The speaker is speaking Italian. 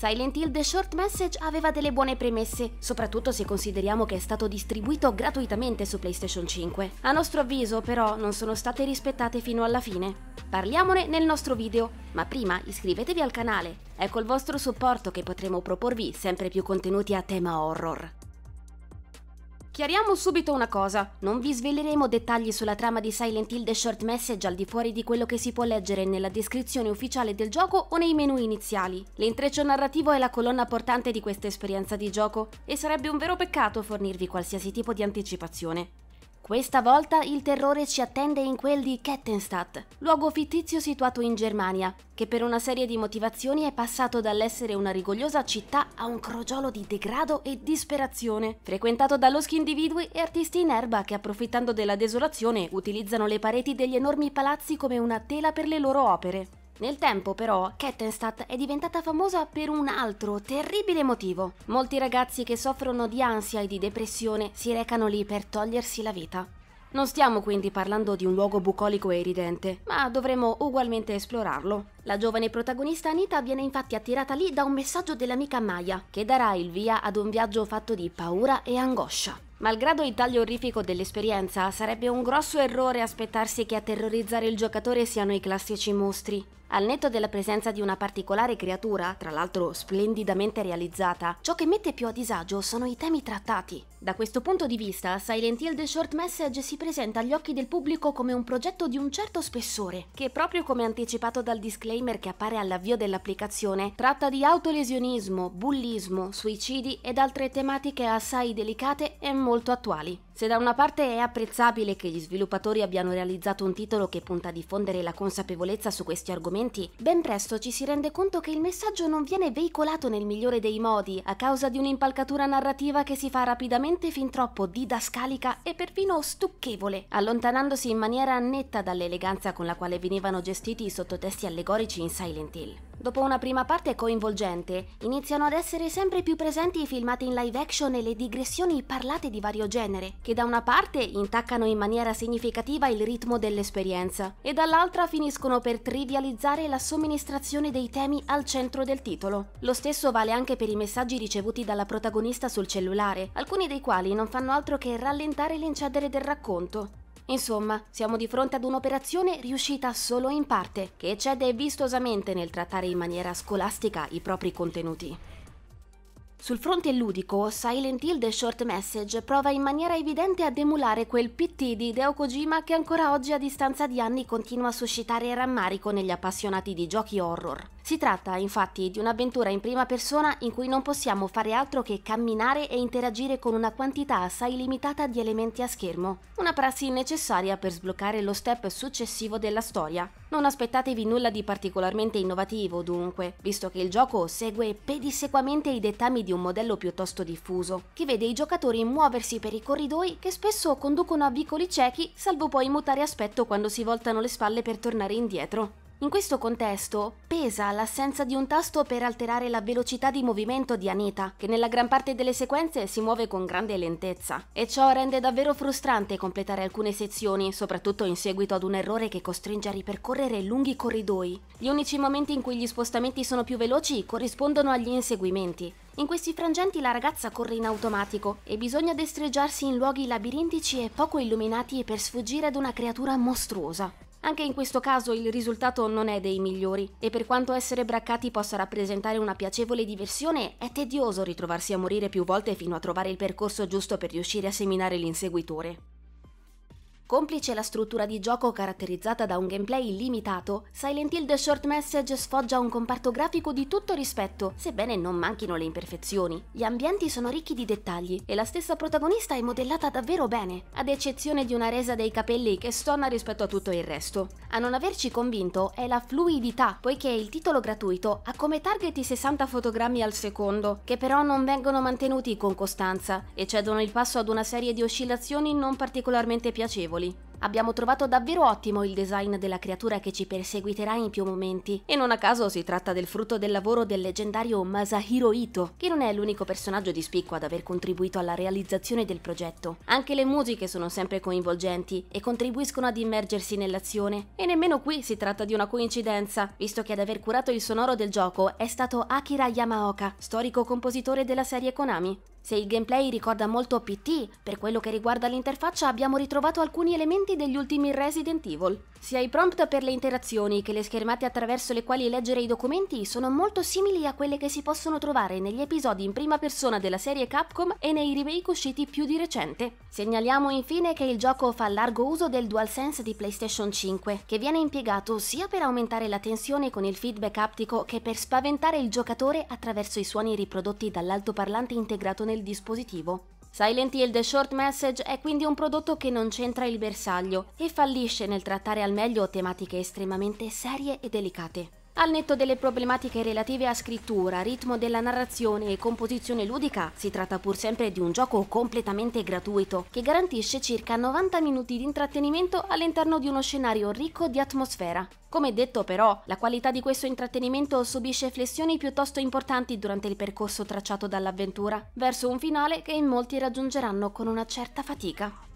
Silent Hill The Short Message aveva delle buone premesse, soprattutto se consideriamo che è stato distribuito gratuitamente su PlayStation 5. A nostro avviso, però, non sono state rispettate fino alla fine. Parliamone nel nostro video, ma prima iscrivetevi al canale. È col vostro supporto che potremo proporvi sempre più contenuti a tema horror. Chiariamo subito una cosa, non vi sveleremo dettagli sulla trama di Silent Hill The Short Message al di fuori di quello che si può leggere nella descrizione ufficiale del gioco o nei menu iniziali. L'intreccio narrativo è la colonna portante di questa esperienza di gioco e sarebbe un vero peccato fornirvi qualsiasi tipo di anticipazione. Questa volta il terrore ci attende in quel di Kettenstadt, luogo fittizio situato in Germania, che per una serie di motivazioni è passato dall'essere una rigogliosa città a un crogiolo di degrado e disperazione, frequentato da loschi individui e artisti in erba che approfittando della desolazione utilizzano le pareti degli enormi palazzi come una tela per le loro opere. Nel tempo, però, Kettenstadt è diventata famosa per un altro terribile motivo. Molti ragazzi che soffrono di ansia e di depressione si recano lì per togliersi la vita. Non stiamo quindi parlando di un luogo bucolico e eridente, ma dovremo ugualmente esplorarlo. La giovane protagonista Anita viene infatti attirata lì da un messaggio dell'amica Maya, che darà il via ad un viaggio fatto di paura e angoscia. Malgrado il taglio orrifico dell'esperienza, sarebbe un grosso errore aspettarsi che a terrorizzare il giocatore siano i classici mostri. Al netto della presenza di una particolare creatura, tra l'altro splendidamente realizzata, ciò che mette più a disagio sono i temi trattati. Da questo punto di vista, Silent Hill The Short Message si presenta agli occhi del pubblico come un progetto di un certo spessore, che proprio come anticipato dal disclaimer che appare all'avvio dell'applicazione, tratta di autolesionismo, bullismo, suicidi ed altre tematiche assai delicate e molto attuali. Se da una parte è apprezzabile che gli sviluppatori abbiano realizzato un titolo che punta a diffondere la consapevolezza su questi argomenti, ben presto ci si rende conto che il messaggio non viene veicolato nel migliore dei modi a causa di un'impalcatura narrativa che si fa rapidamente fin troppo didascalica e perfino stucchevole, allontanandosi in maniera netta dall'eleganza con la quale venivano gestiti i sottotesti allegorici in Silent Hill. Dopo una prima parte coinvolgente, iniziano ad essere sempre più presenti i filmati in live action e le digressioni parlate di vario genere, che da una parte intaccano in maniera significativa il ritmo dell'esperienza e dall'altra finiscono per trivializzare la somministrazione dei temi al centro del titolo. Lo stesso vale anche per i messaggi ricevuti dalla protagonista sul cellulare, alcuni dei quali non fanno altro che rallentare l'incedere del racconto. Insomma, siamo di fronte ad un'operazione riuscita solo in parte, che eccede vistosamente nel trattare in maniera scolastica i propri contenuti. Sul fronte ludico, Silent Hill The Short Message prova in maniera evidente ad emulare quel PT di Hideo Kojima che ancora oggi a distanza di anni continua a suscitare rammarico negli appassionati di giochi horror. Si tratta infatti di un'avventura in prima persona in cui non possiamo fare altro che camminare e interagire con una quantità assai limitata di elementi a schermo, una prassi necessaria per sbloccare lo step successivo della storia. Non aspettatevi nulla di particolarmente innovativo dunque, visto che il gioco segue pedissequamente i dettami di un modello piuttosto diffuso, che vede i giocatori muoversi per i corridoi che spesso conducono a vicoli ciechi, salvo poi mutare aspetto quando si voltano le spalle per tornare indietro. In questo contesto pesa l'assenza di un tasto per alterare la velocità di movimento di Anita, che nella gran parte delle sequenze si muove con grande lentezza, e ciò rende davvero frustrante completare alcune sezioni, soprattutto in seguito ad un errore che costringe a ripercorrere lunghi corridoi. Gli unici momenti in cui gli spostamenti sono più veloci corrispondono agli inseguimenti. In questi frangenti la ragazza corre in automatico e bisogna destreggiarsi in luoghi labirintici e poco illuminati per sfuggire ad una creatura mostruosa. Anche in questo caso il risultato non è dei migliori e per quanto essere braccati possa rappresentare una piacevole diversione, è tedioso ritrovarsi a morire più volte fino a trovare il percorso giusto per riuscire a seminare l'inseguitore. Complice la struttura di gioco caratterizzata da un gameplay limitato, Silent Hill The Short Message sfoggia un comparto grafico di tutto rispetto, sebbene non manchino le imperfezioni. Gli ambienti sono ricchi di dettagli e la stessa protagonista è modellata davvero bene, ad eccezione di una resa dei capelli che stona rispetto a tutto il resto. A non averci convinto è la fluidità, poiché il titolo gratuito ha come target i 60 fotogrammi al secondo, che però non vengono mantenuti con costanza e cedono il passo ad una serie di oscillazioni non particolarmente piacevoli. Abbiamo trovato davvero ottimo il design della creatura che ci perseguiterà in più momenti, e non a caso si tratta del frutto del lavoro del leggendario Masahiro Ito, che non è l'unico personaggio di spicco ad aver contribuito alla realizzazione del progetto. Anche le musiche sono sempre coinvolgenti e contribuiscono ad immergersi nell'azione, e nemmeno qui si tratta di una coincidenza, visto che ad aver curato il sonoro del gioco è stato Akira Yamaoka, storico compositore della serie Konami. Se il gameplay ricorda molto PT, per quello che riguarda l'interfaccia abbiamo ritrovato alcuni elementi degli ultimi Resident Evil. Sia i prompt per le interazioni che le schermate attraverso le quali leggere i documenti sono molto simili a quelle che si possono trovare negli episodi in prima persona della serie Capcom e nei remake usciti più di recente. Segnaliamo infine che il gioco fa largo uso del DualSense di PlayStation 5, che viene impiegato sia per aumentare la tensione con il feedback aptico che per spaventare il giocatore attraverso i suoni riprodotti dall'altoparlante integrato nel dispositivo. Silent Hill The Short Message è quindi un prodotto che non c'entra il bersaglio e fallisce nel trattare al meglio tematiche estremamente serie e delicate. Al netto delle problematiche relative a scrittura, ritmo della narrazione e composizione ludica, si tratta pur sempre di un gioco completamente gratuito, che garantisce circa 90 minuti di intrattenimento all'interno di uno scenario ricco di atmosfera. Come detto però, la qualità di questo intrattenimento subisce flessioni piuttosto importanti durante il percorso tracciato dall'avventura, verso un finale che in molti raggiungeranno con una certa fatica.